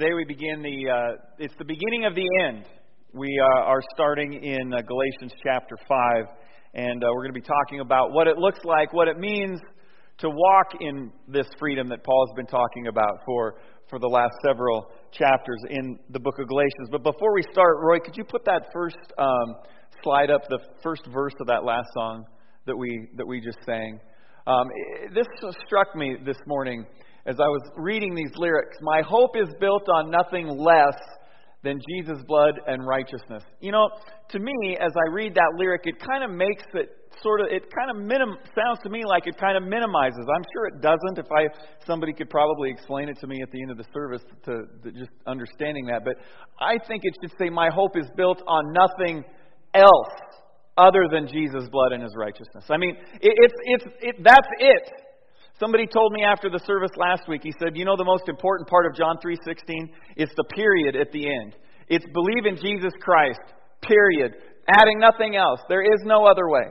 Today we begin the, uh, it's the beginning of the end. We uh, are starting in uh, Galatians chapter 5, and uh, we're going to be talking about what it looks like, what it means to walk in this freedom that Paul has been talking about for, for the last several chapters in the book of Galatians. But before we start, Roy, could you put that first um, slide up, the first verse of that last song that we, that we just sang? Um, this struck me this morning as I was reading these lyrics. My hope is built on nothing less than Jesus' blood and righteousness. You know, to me, as I read that lyric, it kind of makes it sort of, it kind of minim, sounds to me like it kind of minimizes. I'm sure it doesn't. If I, somebody could probably explain it to me at the end of the service to, to just understanding that. But I think it should say, my hope is built on nothing else other than Jesus' blood and His righteousness. I mean, it, it's, it's, it, that's it. Somebody told me after the service last week, he said, "You know the most important part of John 3:16? It's the period at the end. It's believe in Jesus Christ. Period. Adding nothing else. There is no other way."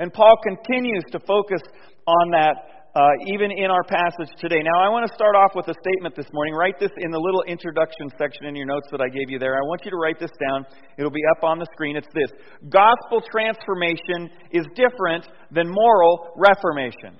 And Paul continues to focus on that uh, even in our passage today. Now, I want to start off with a statement this morning. Write this in the little introduction section in your notes that I gave you there. I want you to write this down. It'll be up on the screen. It's this Gospel transformation is different than moral reformation.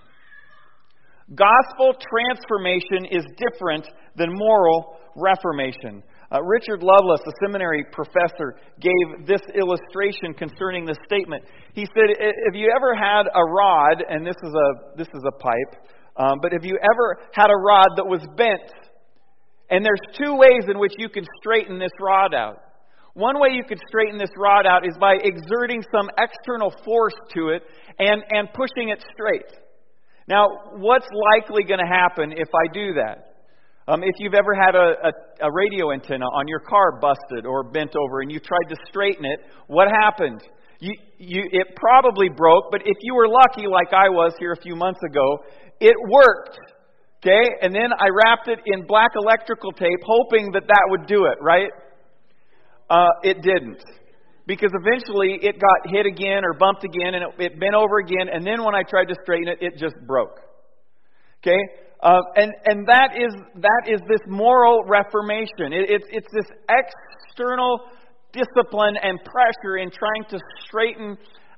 Gospel transformation is different than moral reformation. Uh, Richard Lovelace, a seminary professor, gave this illustration concerning this statement. He said, "Have you ever had a rod, and this is a this is a pipe, um, but have you ever had a rod that was bent? And there's two ways in which you can straighten this rod out. One way you could straighten this rod out is by exerting some external force to it and and pushing it straight." Now, what's likely going to happen if I do that? Um, if you've ever had a, a, a radio antenna on your car busted or bent over and you tried to straighten it, what happened? You, you, it probably broke, but if you were lucky, like I was here a few months ago, it worked. Okay? And then I wrapped it in black electrical tape, hoping that that would do it, right? Uh, it didn't because eventually it got hit again or bumped again and it, it bent over again, and then when I tried to straighten it, it just broke. Okay? Uh, and and that is that is this moral reformation. It, it's it's this external discipline and pressure in trying to straighten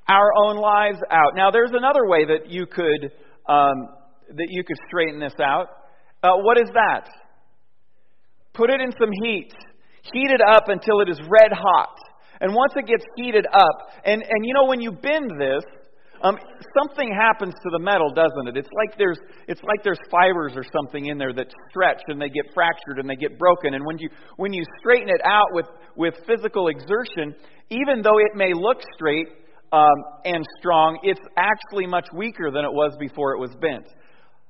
our own lives out. Now, there's another way that you could um, that you could straighten this out. Uh, what is that? Put it in some heat. Heat it up until it is red hot. And once it gets heated up, and, and you know, when you bend this, um, something happens to the metal, doesn't it? It's like there's it's like there's fibers or something in there that stretch and they get fractured and they get broken. And when you when you straighten it out with with physical exertion, even though it may look straight um, and strong, it's actually much weaker than it was before it was bent.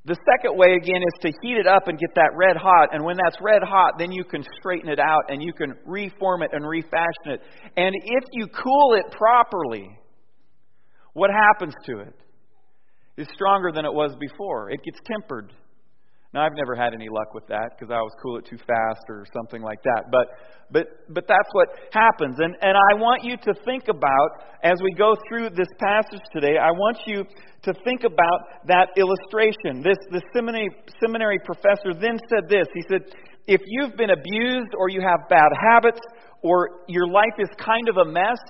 The second way, again, is to heat it up and get that red hot. And when that's red hot, then you can straighten it out and you can reform it and refashion it. And if you cool it properly, what happens to it? It's stronger than it was before. It gets tempered. Now, I've never had any luck with that because I always cool it too fast or something like that. But, but, but that's what happens. And, and I want you to think about, as we go through this passage today, I want you to think about that illustration. This, the seminary, seminary professor then said this He said, If you've been abused or you have bad habits or your life is kind of a mess,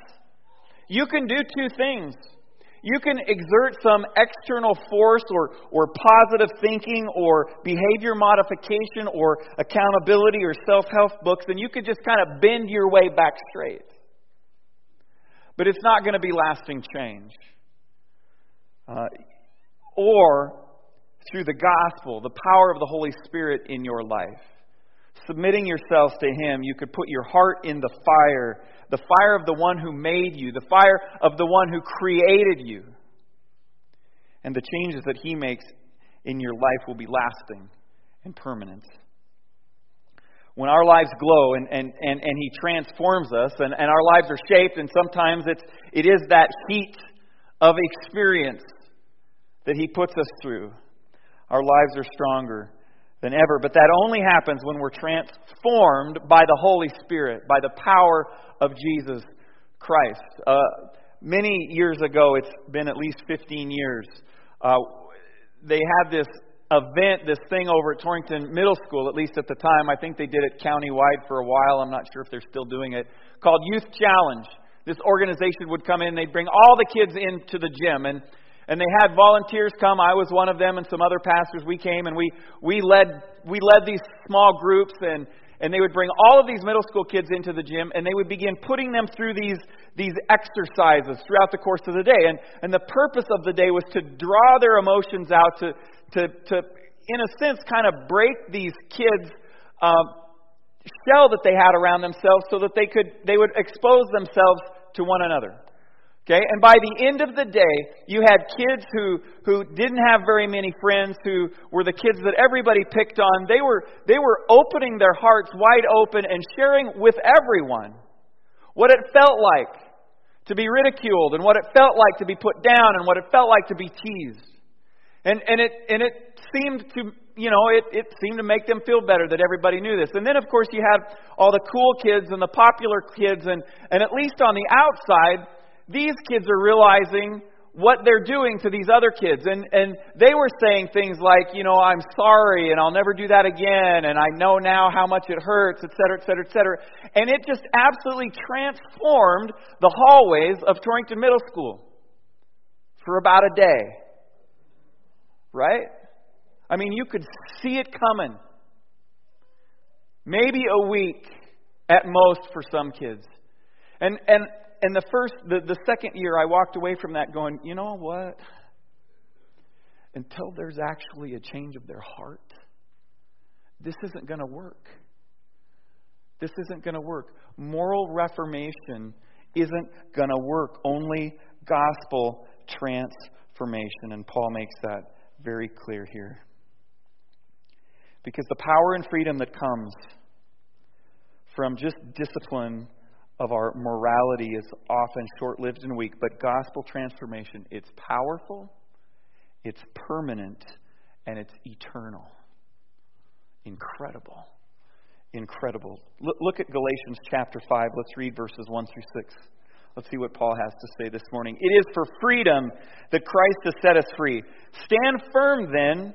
you can do two things. You can exert some external force or, or positive thinking or behavior modification or accountability or self help books, and you can just kind of bend your way back straight. But it's not going to be lasting change. Uh, or through the gospel, the power of the Holy Spirit in your life. Submitting yourselves to Him, you could put your heart in the fire the fire of the one who made you, the fire of the one who created you. And the changes that He makes in your life will be lasting and permanent. When our lives glow and, and, and, and He transforms us, and, and our lives are shaped, and sometimes it's, it is that heat of experience that He puts us through, our lives are stronger than ever. But that only happens when we're transformed by the Holy Spirit, by the power of Jesus Christ. Uh, many years ago, it's been at least 15 years, uh, they had this event, this thing over at Torrington Middle School, at least at the time. I think they did it countywide for a while. I'm not sure if they're still doing it. Called Youth Challenge. This organization would come in, they'd bring all the kids into the gym, and and they had volunteers come. I was one of them, and some other pastors. We came and we we led we led these small groups, and and they would bring all of these middle school kids into the gym, and they would begin putting them through these these exercises throughout the course of the day. And and the purpose of the day was to draw their emotions out, to to to in a sense kind of break these kids. Um, shell that they had around themselves so that they could they would expose themselves to one another. Okay, and by the end of the day, you had kids who, who didn't have very many friends, who were the kids that everybody picked on. They were, they were opening their hearts wide open and sharing with everyone what it felt like to be ridiculed and what it felt like to be put down and what it felt like to be teased. And, and, it, and it seemed to, you know, it, it seemed to make them feel better that everybody knew this. And then, of course, you had all the cool kids and the popular kids, and, and at least on the outside, these kids are realizing what they're doing to these other kids. And, and they were saying things like, you know, I'm sorry and I'll never do that again and I know now how much it hurts, et cetera, et cetera, et cetera. And it just absolutely transformed the hallways of Torrington Middle School for about a day. Right? I mean, you could see it coming. Maybe a week at most for some kids. And, and and the first, the, the second year, I walked away from that going, you know what? Until there's actually a change of their heart, this isn't going to work. This isn't going to work. Moral reformation isn't going to work. Only gospel transformation. And Paul makes that very clear here. Because the power and freedom that comes from just discipline of our morality is often short lived and weak, but gospel transformation, it's powerful, it's permanent, and it's eternal. Incredible. Incredible. Look, look at Galatians chapter 5. Let's read verses 1 through 6. Let's see what Paul has to say this morning. It is for freedom that Christ has set us free. Stand firm then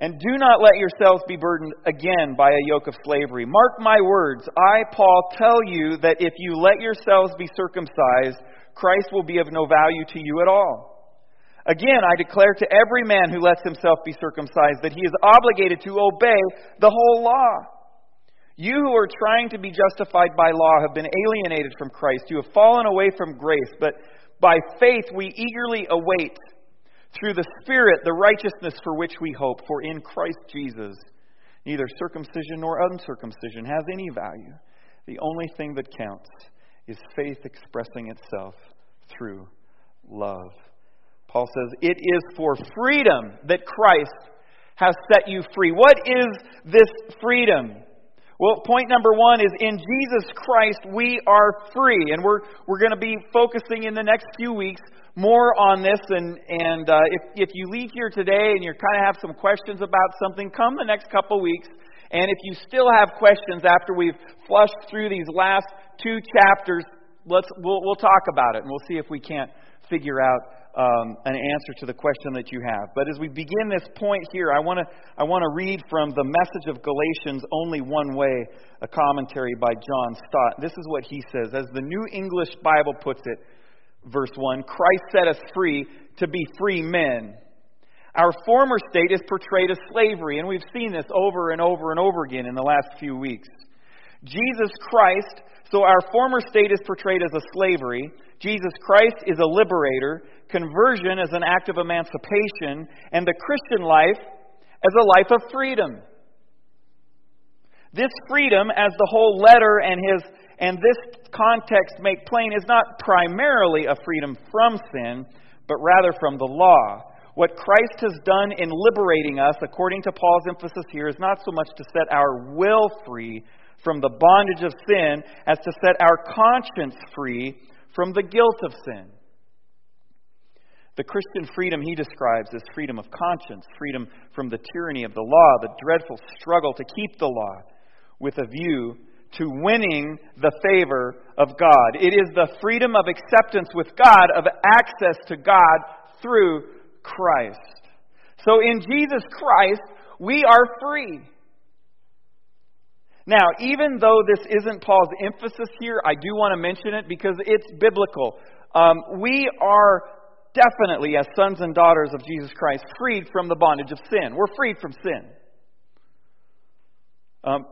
and do not let yourselves be burdened again by a yoke of slavery. Mark my words. I, Paul, tell you that if you let yourselves be circumcised, Christ will be of no value to you at all. Again, I declare to every man who lets himself be circumcised that he is obligated to obey the whole law. You who are trying to be justified by law have been alienated from Christ. You have fallen away from grace, but by faith we eagerly await through the Spirit the righteousness for which we hope. For in Christ Jesus, neither circumcision nor uncircumcision has any value. The only thing that counts is faith expressing itself through love. Paul says, It is for freedom that Christ has set you free. What is this freedom? Well, point number one is in Jesus Christ we are free. And we're, we're going to be focusing in the next few weeks more on this. And, and uh, if, if you leave here today and you kind of have some questions about something, come the next couple weeks. And if you still have questions after we've flushed through these last two chapters, let's, we'll, we'll talk about it and we'll see if we can't figure out um, an answer to the question that you have. But as we begin this point here, I want to I want to read from the message of Galatians only one way, a commentary by John Stott. This is what he says, as the New English Bible puts it verse 1 Christ set us free to be free men. Our former state is portrayed as slavery, and we've seen this over and over and over again in the last few weeks. Jesus Christ, so our former state is portrayed as a slavery. Jesus Christ is a liberator. Conversion as an act of emancipation, and the Christian life as a life of freedom. This freedom, as the whole letter and his and this context make plain is not primarily a freedom from sin, but rather from the law. What Christ has done in liberating us, according to Paul's emphasis here, is not so much to set our will free from the bondage of sin as to set our conscience free from the guilt of sin. The Christian freedom he describes as freedom of conscience, freedom from the tyranny of the law, the dreadful struggle to keep the law with a view to winning the favor of God. It is the freedom of acceptance with God, of access to God through Christ. So in Jesus Christ, we are free. Now, even though this isn't Paul's emphasis here, I do want to mention it because it's biblical. Um, we are definitely, as sons and daughters of Jesus Christ, freed from the bondage of sin. We're freed from sin. Um,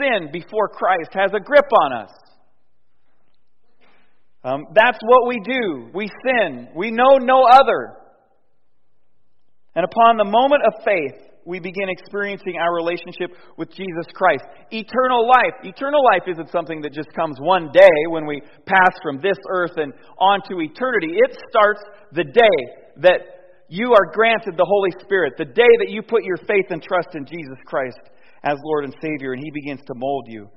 sin before Christ has a grip on us. Um, that's what we do. We sin. We know no other. And upon the moment of faith, we begin experiencing our relationship with Jesus Christ. Eternal life. Eternal life isn't something that just comes one day when we pass from this earth and on to eternity. It starts the day that you are granted the Holy Spirit, the day that you put your faith and trust in Jesus Christ as Lord and Savior, and He begins to mold you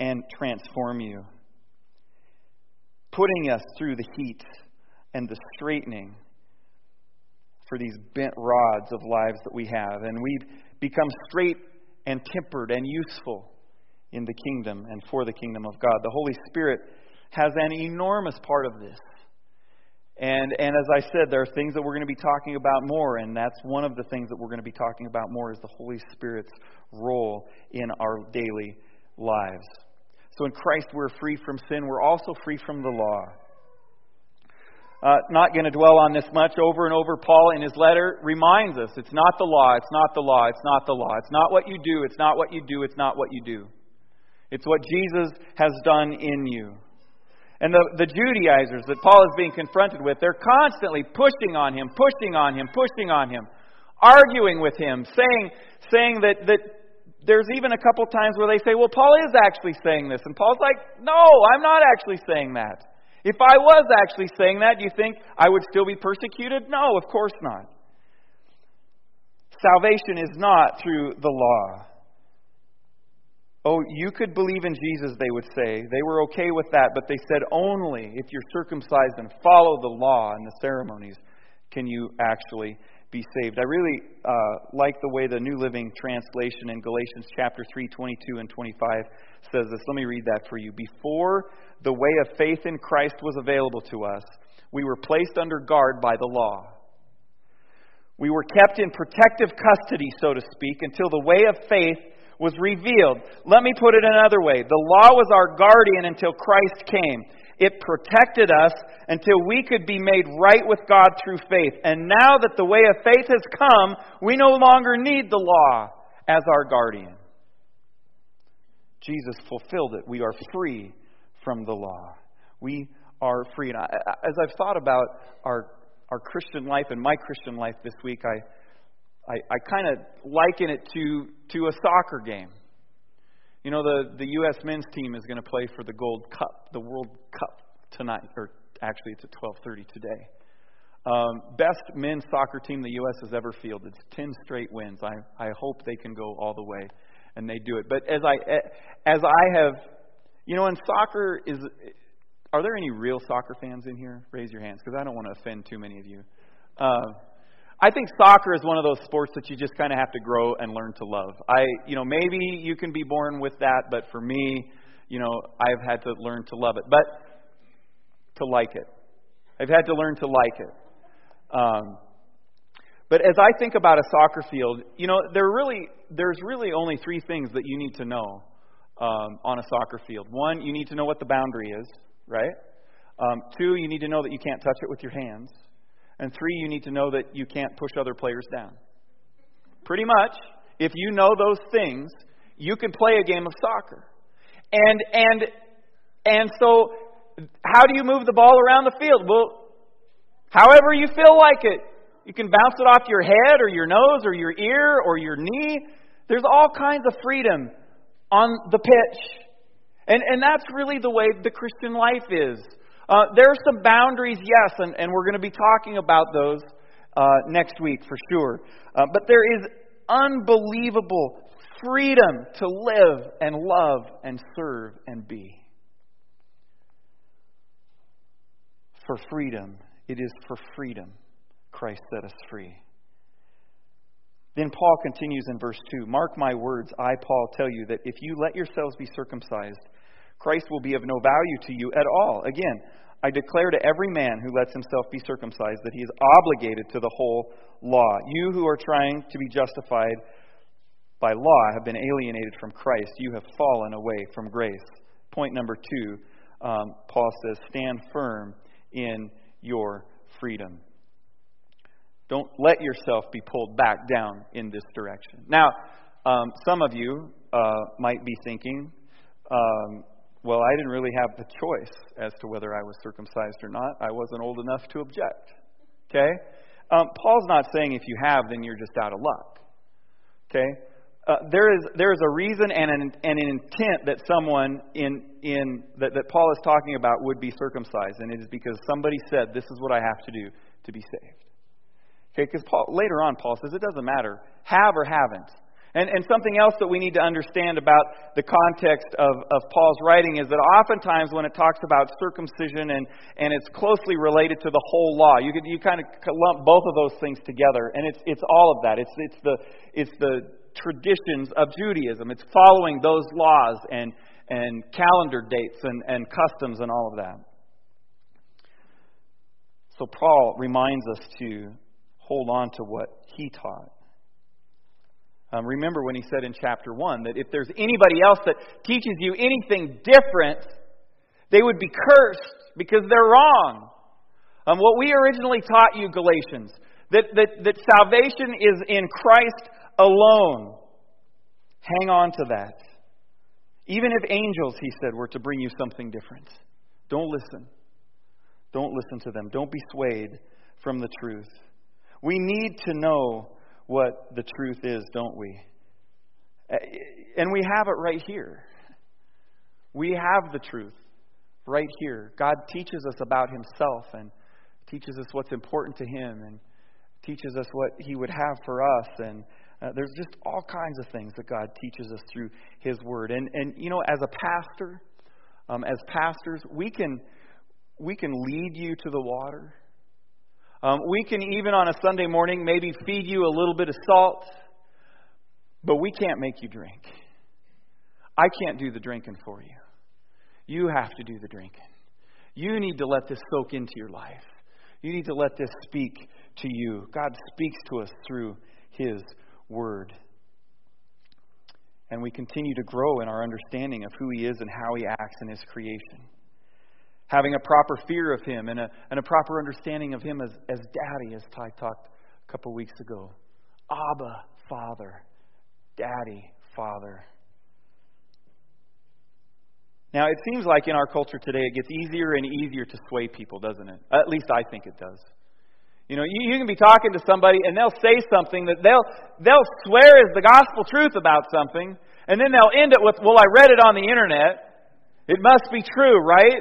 and transform you, putting us through the heat and the straightening for these bent rods of lives that we have. And we become straight and tempered and useful in the kingdom and for the kingdom of God. The Holy Spirit has an enormous part of this. And, and as I said, there are things that we're going to be talking about more, and that's one of the things that we're going to be talking about more is the Holy Spirit's role in our daily lives. So in Christ, we're free from sin. We're also free from the law. Uh, not going to dwell on this much over and over. Paul, in his letter, reminds us it's not the law, it's not the law, it's not the law. It's not what you do, it's not what you do, it's not what you do. It's what Jesus has done in you. And the, the Judaizers that Paul is being confronted with, they're constantly pushing on him, pushing on him, pushing on him, arguing with him, saying, saying that, that there's even a couple times where they say, well, Paul is actually saying this. And Paul's like, no, I'm not actually saying that. If I was actually saying that, do you think I would still be persecuted? No, of course not. Salvation is not through the law. Oh, you could believe in Jesus, they would say. They were okay with that, but they said only if you're circumcised and follow the law and the ceremonies can you actually be saved. I really uh, like the way the New Living Translation in Galatians chapter 3, 22 and 25 says this. Let me read that for you. Before the way of faith in Christ was available to us, we were placed under guard by the law. We were kept in protective custody, so to speak, until the way of faith was revealed. Let me put it another way the law was our guardian until Christ came. It protected us until we could be made right with God through faith. And now that the way of faith has come, we no longer need the law as our guardian. Jesus fulfilled it. We are free from the law. We are free. And I, as I've thought about our, our Christian life and my Christian life this week, I, I, I kind of liken it to, to a soccer game. You know, the, the U.S. men's team is going to play for the Gold Cup, the World Cup tonight, or actually it's at 12:30 today. Um, best men's soccer team the U.S. has ever fielded. It's 10 straight wins. I, I hope they can go all the way, and they do it. But as I as I have, you know, in soccer is. Are there any real soccer fans in here? Raise your hands, because I don't want to offend too many of you. Uh, I think soccer is one of those sports that you just kind of have to grow and learn to love. I, you know, maybe you can be born with that, but for me, you know, I've had to learn to love it, but to like it. I've had to learn to like it. Um, but as I think about a soccer field, you know, there really, there's really only three things that you need to know um, on a soccer field. One, you need to know what the boundary is, right? Um, two, you need to know that you can't touch it with your hands. And three, you need to know that you can't push other players down. Pretty much, if you know those things, you can play a game of soccer. And and and so how do you move the ball around the field? Well, however you feel like it. You can bounce it off your head or your nose or your ear or your knee. There's all kinds of freedom on the pitch. And and that's really the way the Christian life is. Uh, there are some boundaries, yes, and, and we're going to be talking about those uh, next week for sure. Uh, but there is unbelievable freedom to live and love and serve and be. For freedom, it is for freedom Christ set us free. Then Paul continues in verse 2 Mark my words, I, Paul, tell you that if you let yourselves be circumcised, Christ will be of no value to you at all. Again, I declare to every man who lets himself be circumcised that he is obligated to the whole law. You who are trying to be justified by law have been alienated from Christ. You have fallen away from grace. Point number two, um, Paul says, stand firm in your freedom. Don't let yourself be pulled back down in this direction. Now, um, some of you uh, might be thinking, um, well, I didn't really have the choice as to whether I was circumcised or not. I wasn't old enough to object. Okay? Um, Paul's not saying if you have, then you're just out of luck. Okay? Uh, there is there is a reason and an, and an intent that someone in in that, that Paul is talking about would be circumcised, and it is because somebody said, "This is what I have to do to be saved." Okay, because later on Paul says it doesn't matter have or haven't. And, and something else that we need to understand about the context of, of Paul's writing is that oftentimes when it talks about circumcision and, and it's closely related to the whole law, you, could, you kind of lump both of those things together. And it's, it's all of that. It's, it's, the, it's the traditions of Judaism, it's following those laws and, and calendar dates and, and customs and all of that. So Paul reminds us to hold on to what he taught. Um, remember when he said in chapter 1 that if there's anybody else that teaches you anything different, they would be cursed because they're wrong. Um, what we originally taught you, Galatians, that, that, that salvation is in Christ alone. Hang on to that. Even if angels, he said, were to bring you something different, don't listen. Don't listen to them. Don't be swayed from the truth. We need to know what the truth is, don't we? And we have it right here. We have the truth right here. God teaches us about Himself and teaches us what's important to Him and teaches us what He would have for us. And uh, there's just all kinds of things that God teaches us through His Word. And, and you know, as a pastor, um, as pastors, we can, we can lead you to the water. Um, we can even on a Sunday morning maybe feed you a little bit of salt, but we can't make you drink. I can't do the drinking for you. You have to do the drinking. You need to let this soak into your life. You need to let this speak to you. God speaks to us through His Word. And we continue to grow in our understanding of who He is and how He acts in His creation having a proper fear of Him and a, and a proper understanding of Him as, as Daddy, as Ty talked a couple weeks ago. Abba, Father. Daddy, Father. Now, it seems like in our culture today, it gets easier and easier to sway people, doesn't it? At least I think it does. You know, you, you can be talking to somebody and they'll say something that they'll, they'll swear is the gospel truth about something, and then they'll end it with, well, I read it on the internet. It must be true, right?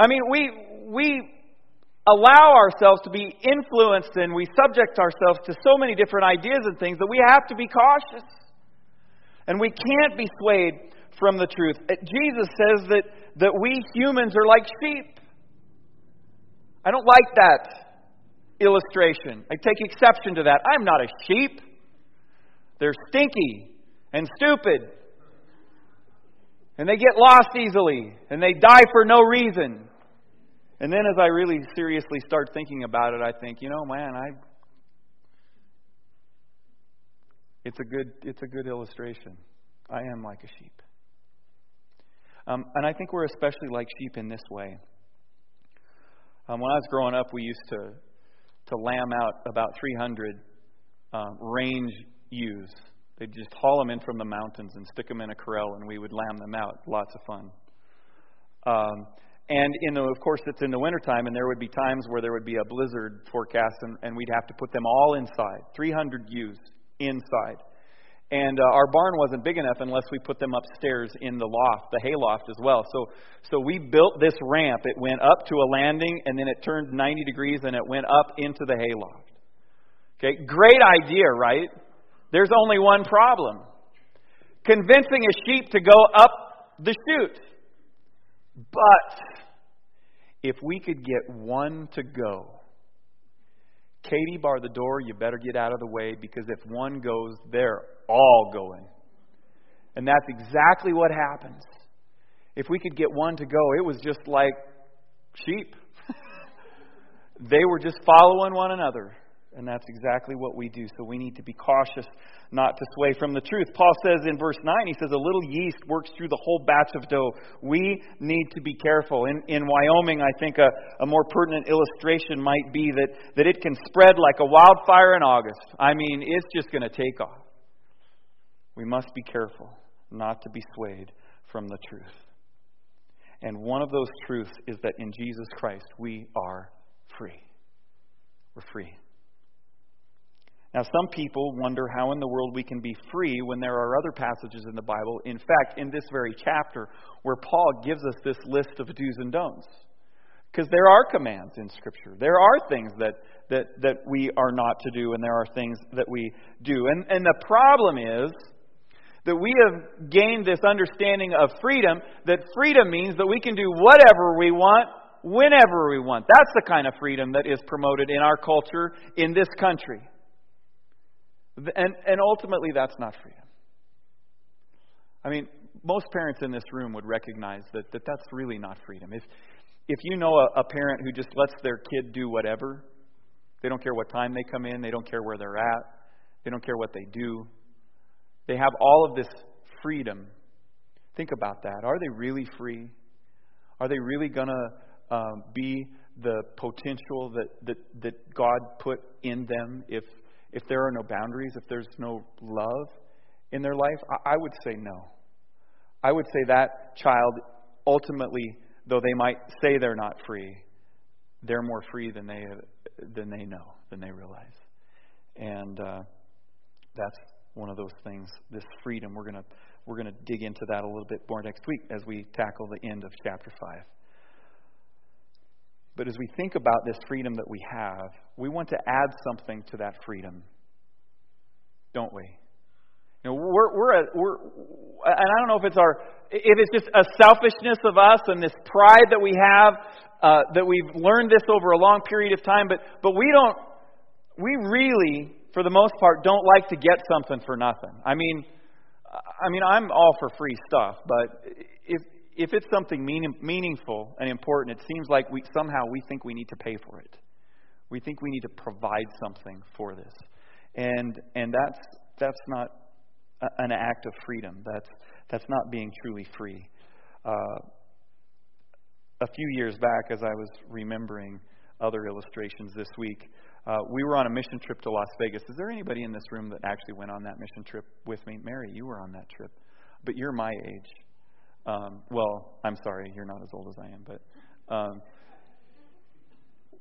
I mean, we, we allow ourselves to be influenced and we subject ourselves to so many different ideas and things that we have to be cautious. And we can't be swayed from the truth. Uh, Jesus says that, that we humans are like sheep. I don't like that illustration. I take exception to that. I'm not a sheep. They're stinky and stupid. And they get lost easily. And they die for no reason. And then as I really seriously start thinking about it, I think, you know, man, I it's a good it's a good illustration. I am like a sheep. Um, and I think we're especially like sheep in this way. Um, when I was growing up, we used to to lamb out about 300 um, range ewes. They'd just haul them in from the mountains and stick them in a corral, and we would lamb them out. Lots of fun. Um, and in the, of course, it's in the wintertime, and there would be times where there would be a blizzard forecast, and, and we'd have to put them all inside 300 ewes inside. And uh, our barn wasn't big enough unless we put them upstairs in the loft, the hay loft as well. So, so we built this ramp. It went up to a landing, and then it turned 90 degrees, and it went up into the hay loft. Okay, great idea, right? There's only one problem convincing a sheep to go up the chute. But if we could get one to go, Katie, bar the door, you better get out of the way because if one goes, they're all going. And that's exactly what happens. If we could get one to go, it was just like sheep. they were just following one another. And that's exactly what we do. So we need to be cautious not to sway from the truth. Paul says in verse 9, he says, A little yeast works through the whole batch of dough. We need to be careful. In, in Wyoming, I think a, a more pertinent illustration might be that, that it can spread like a wildfire in August. I mean, it's just going to take off. We must be careful not to be swayed from the truth. And one of those truths is that in Jesus Christ we are free. We're free. Now, some people wonder how in the world we can be free when there are other passages in the Bible, in fact, in this very chapter, where Paul gives us this list of do's and don'ts. Because there are commands in Scripture. There are things that, that, that we are not to do, and there are things that we do. And, and the problem is that we have gained this understanding of freedom that freedom means that we can do whatever we want, whenever we want. That's the kind of freedom that is promoted in our culture, in this country. And, and ultimately, that's not freedom. I mean, most parents in this room would recognize that, that that's really not freedom. If, if you know a, a parent who just lets their kid do whatever, they don't care what time they come in, they don't care where they're at, they don't care what they do, they have all of this freedom. Think about that. Are they really free? Are they really going to um, be the potential that, that, that God put in them if if there are no boundaries, if there's no love in their life? I, would say no. I would say that child ultimately, though they might say they're not free, they're more free than they than they know, than they realize, and uh, that's one of those things. This freedom, we're gonna we're gonna dig into that a little bit more next week as we tackle the end of chapter five. But as we think about this freedom that we have, we want to add something to that freedom, don't we? You know, we're, we're, a, we're, and I don't know if it's our, if it's just a selfishness of us and this pride that we have, uh, that we've learned this over a long period of time, but, but we don't, we really, for the most part, don't like to get something for nothing. I mean, I mean, I'm all for free stuff, but if, if it's something meaning, meaningful and important, it seems like we, somehow we think we need to pay for it. We think we need to provide something for this. And, and that's, that's not a, an act of freedom. That's, that's not being truly free. Uh, a few years back, as I was remembering other illustrations this week, uh, we were on a mission trip to Las Vegas. Is there anybody in this room that actually went on that mission trip with me? Mary, you were on that trip. But you're my age. Um, well, I'm sorry, you're not as old as I am, but um,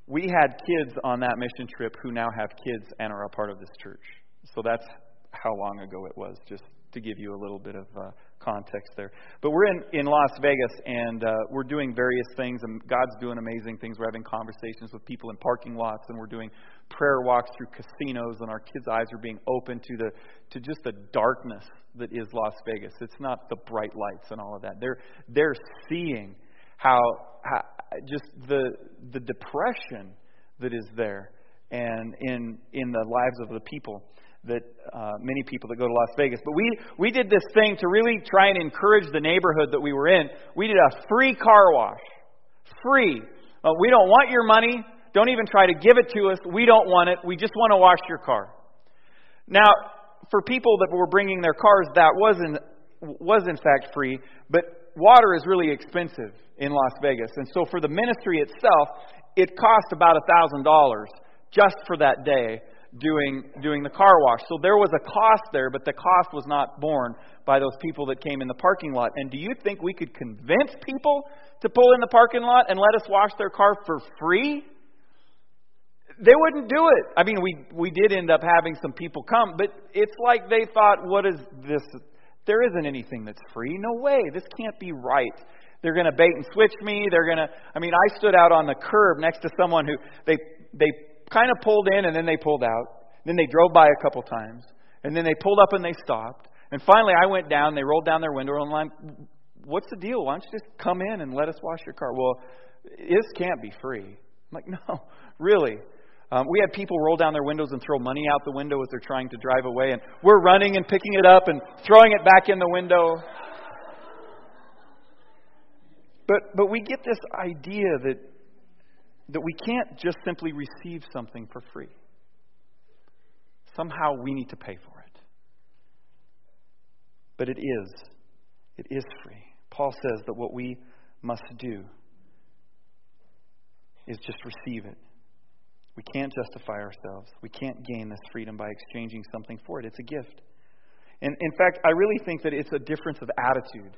we had kids on that mission trip who now have kids and are a part of this church. So that's how long ago it was, just to give you a little bit of uh, context there. But we're in, in Las Vegas and uh, we're doing various things, and God's doing amazing things. We're having conversations with people in parking lots, and we're doing prayer walks through casinos, and our kids' eyes are being open to the to just the darkness that is Las Vegas. It's not the bright lights and all of that. They're they're seeing how, how just the the depression that is there and in in the lives of the people that uh, many people that go to Las Vegas. But we we did this thing to really try and encourage the neighborhood that we were in. We did a free car wash, free. Uh, we don't want your money. Don't even try to give it to us. We don't want it. We just want to wash your car. Now, for people that were bringing their cars, that was in, was in fact free, but water is really expensive in Las Vegas. And so for the ministry itself, it cost about a $1,000 just for that day doing, doing the car wash. So there was a cost there, but the cost was not borne by those people that came in the parking lot. And do you think we could convince people to pull in the parking lot and let us wash their car for free? they wouldn't do it. I mean, we we did end up having some people come, but it's like they thought, "What is this? There isn't anything that's free. No way. This can't be right." They're going to bait and switch me. They're going to. I mean, I stood out on the curb next to someone who they they kind of pulled in and then they pulled out. Then they drove by a couple times, and then they pulled up and they stopped. And finally, I went down. They rolled down their window and I'm, "What's the deal? Why don't you just come in and let us wash your car?" Well, this can't be free. I'm like, "No, really." Um, we had people roll down their windows and throw money out the window as they're trying to drive away, and we're running and picking it up and throwing it back in the window. But, but we get this idea that, that we can't just simply receive something for free. Somehow we need to pay for it. But it is. It is free. Paul says that what we must do is just receive it. We can't justify ourselves. We can't gain this freedom by exchanging something for it. It's a gift. And in fact, I really think that it's a difference of attitude.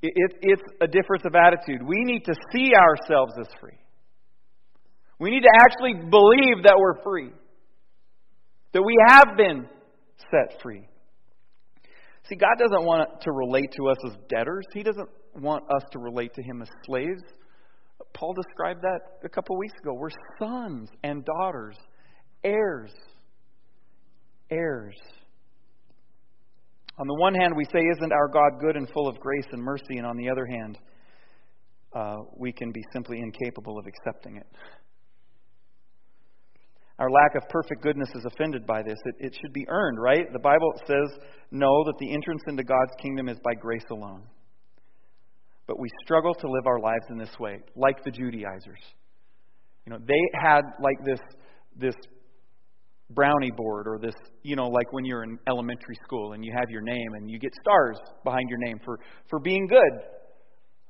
It, it, it's a difference of attitude. We need to see ourselves as free. We need to actually believe that we're free, that we have been set free. See, God doesn't want to relate to us as debtors, He doesn't want us to relate to Him as slaves. Paul described that a couple weeks ago. We're sons and daughters, heirs. Heirs. On the one hand, we say, Isn't our God good and full of grace and mercy? And on the other hand, uh, we can be simply incapable of accepting it. Our lack of perfect goodness is offended by this. It, it should be earned, right? The Bible says, no, that the entrance into God's kingdom is by grace alone. But we struggle to live our lives in this way, like the Judaizers. You know, they had like this, this brownie board or this, you know, like when you're in elementary school and you have your name and you get stars behind your name for, for being good.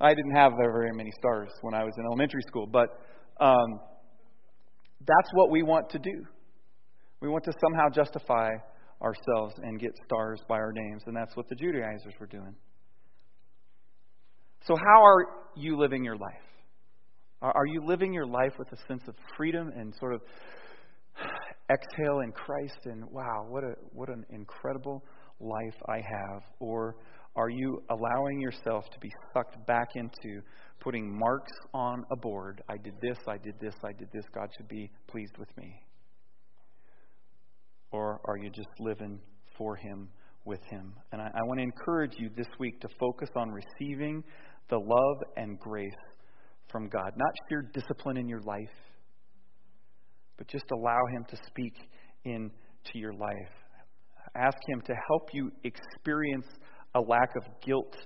I didn't have very many stars when I was in elementary school, but um, that's what we want to do. We want to somehow justify ourselves and get stars by our names, and that's what the Judaizers were doing. So, how are you living your life? Are you living your life with a sense of freedom and sort of exhale in Christ and wow, what a what an incredible life I have? Or are you allowing yourself to be sucked back into putting marks on a board? I did this, I did this, I did this. God should be pleased with me. Or are you just living for Him, with Him? And I, I want to encourage you this week to focus on receiving the love and grace from God. Not sheer discipline in your life, but just allow Him to speak into your life. Ask Him to help you experience a lack of guilt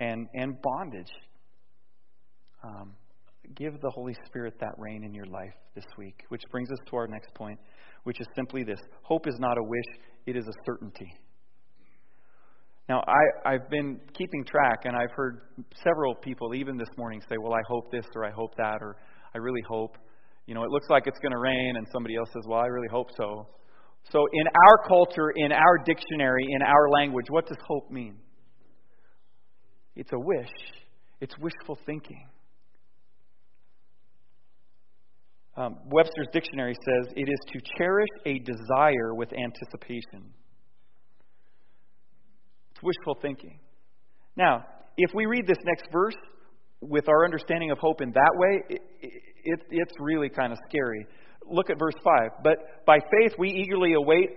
and, and bondage. Um, give the Holy Spirit that reign in your life this week. Which brings us to our next point, which is simply this hope is not a wish, it is a certainty. Now, I, I've been keeping track, and I've heard several people, even this morning, say, Well, I hope this, or I hope that, or I really hope. You know, it looks like it's going to rain, and somebody else says, Well, I really hope so. So, in our culture, in our dictionary, in our language, what does hope mean? It's a wish, it's wishful thinking. Um, Webster's dictionary says it is to cherish a desire with anticipation. It's wishful thinking. Now, if we read this next verse with our understanding of hope in that way, it, it, it's really kind of scary. Look at verse 5. But by faith we eagerly await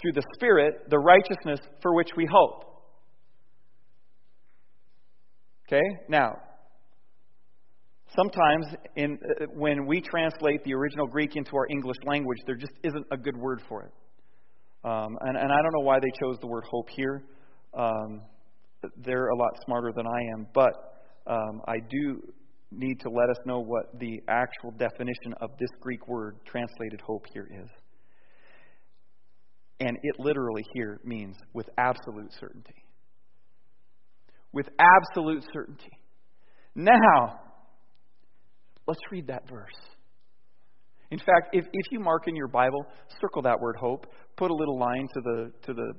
through the Spirit the righteousness for which we hope. Okay? Now, sometimes in, uh, when we translate the original Greek into our English language, there just isn't a good word for it. Um, and, and, I don't know why they chose the word hope here. Um, they're a lot smarter than I am, but um, I do need to let us know what the actual definition of this Greek word translated hope here is. And it literally here means with absolute certainty with absolute certainty. Now, let's read that verse. In fact, if, if you mark in your Bible, circle that word hope, put a little line to the to the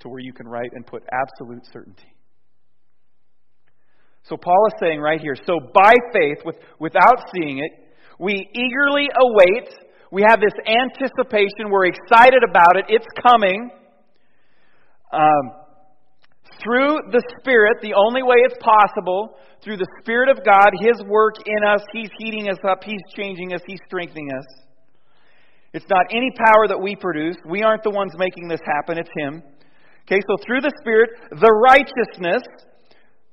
to where you can write and put absolute certainty. So Paul is saying right here, so by faith, with, without seeing it, we eagerly await, we have this anticipation, we're excited about it, it's coming. Um, through the Spirit, the only way it's possible, through the Spirit of God, His work in us, He's heating us up, He's changing us, He's strengthening us. It's not any power that we produce. We aren't the ones making this happen, it's Him. Okay, so through the Spirit, the righteousness,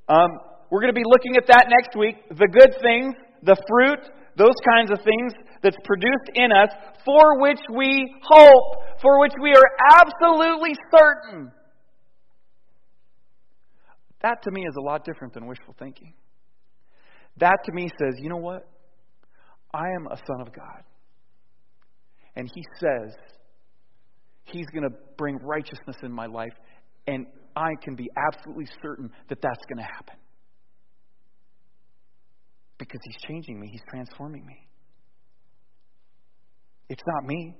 um, we're going to be looking at that next week. The good things, the fruit, those kinds of things that's produced in us, for which we hope, for which we are absolutely certain. That to me is a lot different than wishful thinking. That to me says, you know what? I am a son of God. And He says He's going to bring righteousness in my life, and I can be absolutely certain that that's going to happen. Because He's changing me, He's transforming me. It's not me.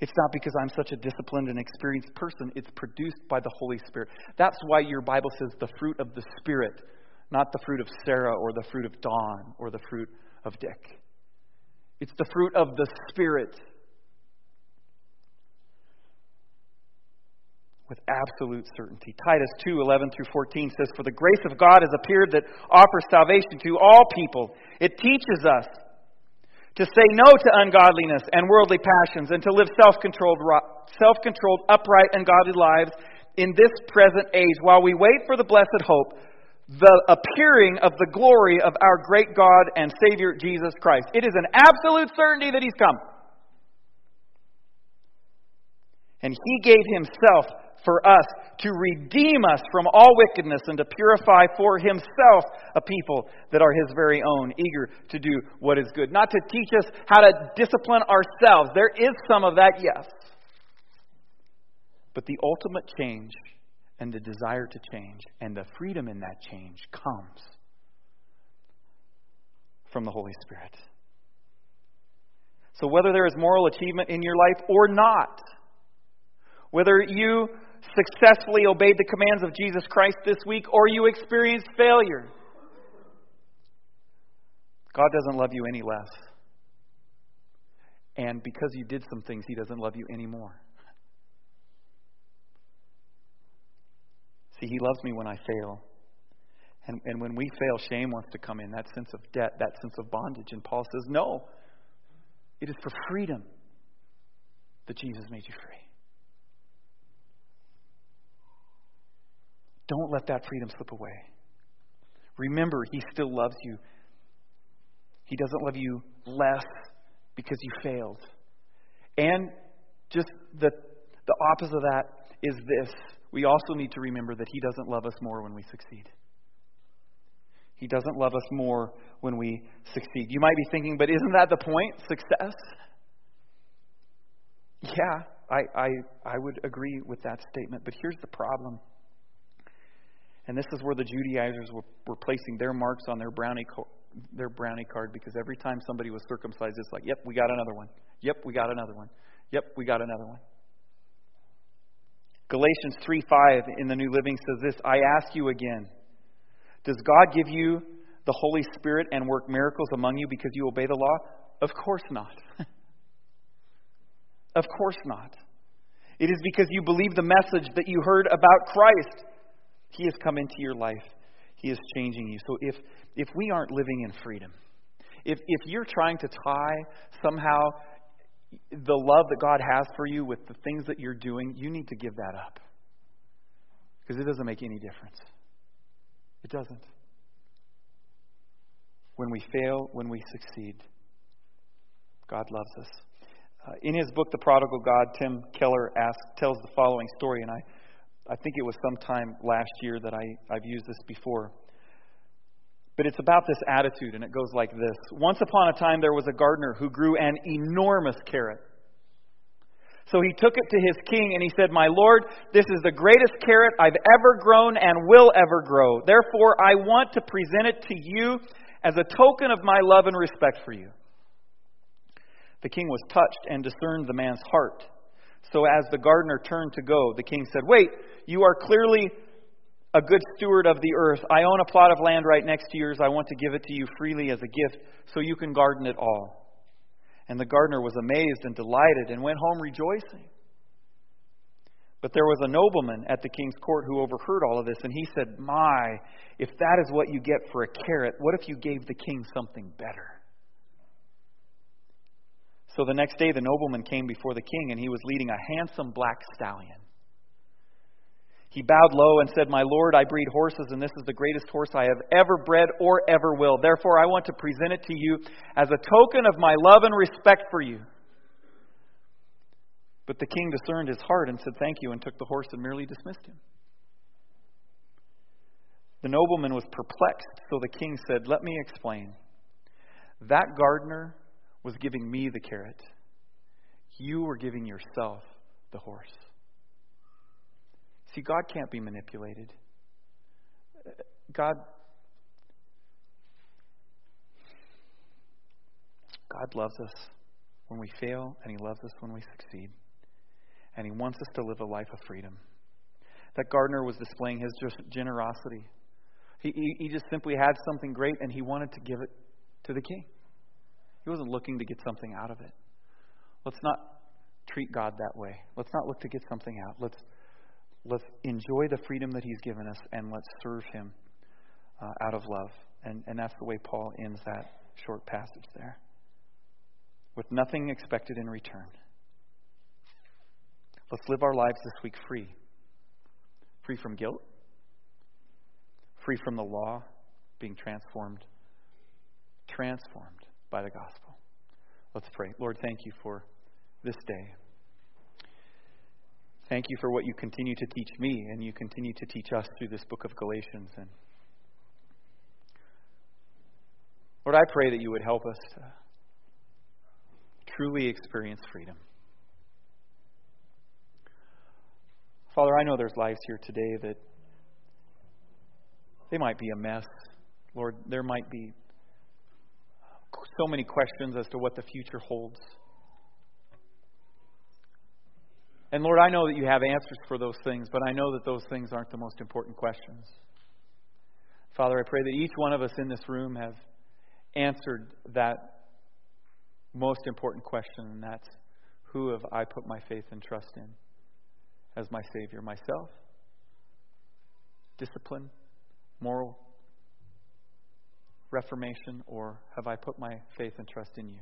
It's not because I'm such a disciplined and experienced person. It's produced by the Holy Spirit. That's why your Bible says the fruit of the Spirit, not the fruit of Sarah or the fruit of Don or the fruit of Dick. It's the fruit of the Spirit. With absolute certainty. Titus 2 11 through 14 says, For the grace of God has appeared that offers salvation to all people. It teaches us to say no to ungodliness and worldly passions, and to live self controlled, self controlled, upright, and godly lives in this present age, while we wait for the blessed hope, the appearing of the glory of our great God and Savior Jesus Christ. It is an absolute certainty that He's come. And He gave Himself for us to redeem us from all wickedness and to purify for himself a people that are his very own, eager to do what is good. Not to teach us how to discipline ourselves. There is some of that, yes. But the ultimate change and the desire to change and the freedom in that change comes from the Holy Spirit. So, whether there is moral achievement in your life or not, whether you successfully obeyed the commands of Jesus Christ this week or you experienced failure. God doesn't love you any less. And because you did some things, He doesn't love you anymore. See, He loves me when I fail. And, and when we fail, shame wants to come in that sense of debt, that sense of bondage. And Paul says, No, it is for freedom that Jesus made you free. Don't let that freedom slip away. Remember, He still loves you. He doesn't love you less because you failed. And just the, the opposite of that is this we also need to remember that He doesn't love us more when we succeed. He doesn't love us more when we succeed. You might be thinking, but isn't that the point? Success? Yeah, I, I, I would agree with that statement. But here's the problem and this is where the Judaizers were, were placing their marks on their brownie, their brownie card because every time somebody was circumcised, it's like, yep, we got another one. Yep, we got another one. Yep, we got another one. Galatians 3 5 in the New Living says this I ask you again, does God give you the Holy Spirit and work miracles among you because you obey the law? Of course not. of course not. It is because you believe the message that you heard about Christ. He has come into your life. He is changing you. So if, if we aren't living in freedom, if, if you're trying to tie somehow the love that God has for you with the things that you're doing, you need to give that up. Because it doesn't make any difference. It doesn't. When we fail, when we succeed, God loves us. Uh, in his book, The Prodigal God, Tim Keller asks, tells the following story, and I I think it was sometime last year that I, I've used this before. But it's about this attitude, and it goes like this Once upon a time, there was a gardener who grew an enormous carrot. So he took it to his king and he said, My lord, this is the greatest carrot I've ever grown and will ever grow. Therefore, I want to present it to you as a token of my love and respect for you. The king was touched and discerned the man's heart. So as the gardener turned to go, the king said, Wait, you are clearly a good steward of the earth. I own a plot of land right next to yours. I want to give it to you freely as a gift so you can garden it all. And the gardener was amazed and delighted and went home rejoicing. But there was a nobleman at the king's court who overheard all of this, and he said, My, if that is what you get for a carrot, what if you gave the king something better? So the next day the nobleman came before the king, and he was leading a handsome black stallion. He bowed low and said, My lord, I breed horses, and this is the greatest horse I have ever bred or ever will. Therefore, I want to present it to you as a token of my love and respect for you. But the king discerned his heart and said, Thank you, and took the horse and merely dismissed him. The nobleman was perplexed, so the king said, Let me explain. That gardener was giving me the carrot. You were giving yourself the horse. See, God can't be manipulated. God God loves us when we fail, and He loves us when we succeed. And He wants us to live a life of freedom. That gardener was displaying his generosity. He, he, he just simply had something great, and he wanted to give it to the king. He wasn't looking to get something out of it. Let's not treat God that way. Let's not look to get something out. Let's, let's enjoy the freedom that He's given us and let's serve Him uh, out of love. And, and that's the way Paul ends that short passage there with nothing expected in return. Let's live our lives this week free free from guilt, free from the law, being transformed, transformed by the gospel. Let's pray. Lord, thank you for this day. Thank you for what you continue to teach me and you continue to teach us through this book of Galatians. And Lord, I pray that you would help us to truly experience freedom. Father, I know there's lives here today that they might be a mess. Lord, there might be so many questions as to what the future holds. And Lord, I know that you have answers for those things, but I know that those things aren't the most important questions. Father, I pray that each one of us in this room have answered that most important question, and that's who have I put my faith and trust in as my Savior? Myself? Discipline? Moral reformation? Or have I put my faith and trust in you?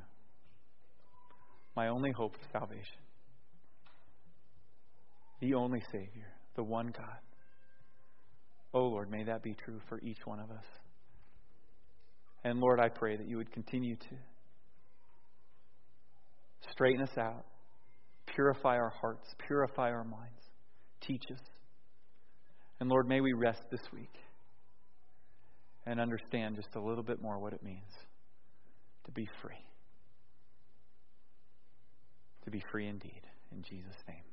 My only hope of salvation. The only Savior, the one God. Oh Lord, may that be true for each one of us. And Lord, I pray that you would continue to Straighten us out. Purify our hearts. Purify our minds. Teach us. And Lord, may we rest this week and understand just a little bit more what it means to be free. To be free indeed. In Jesus' name.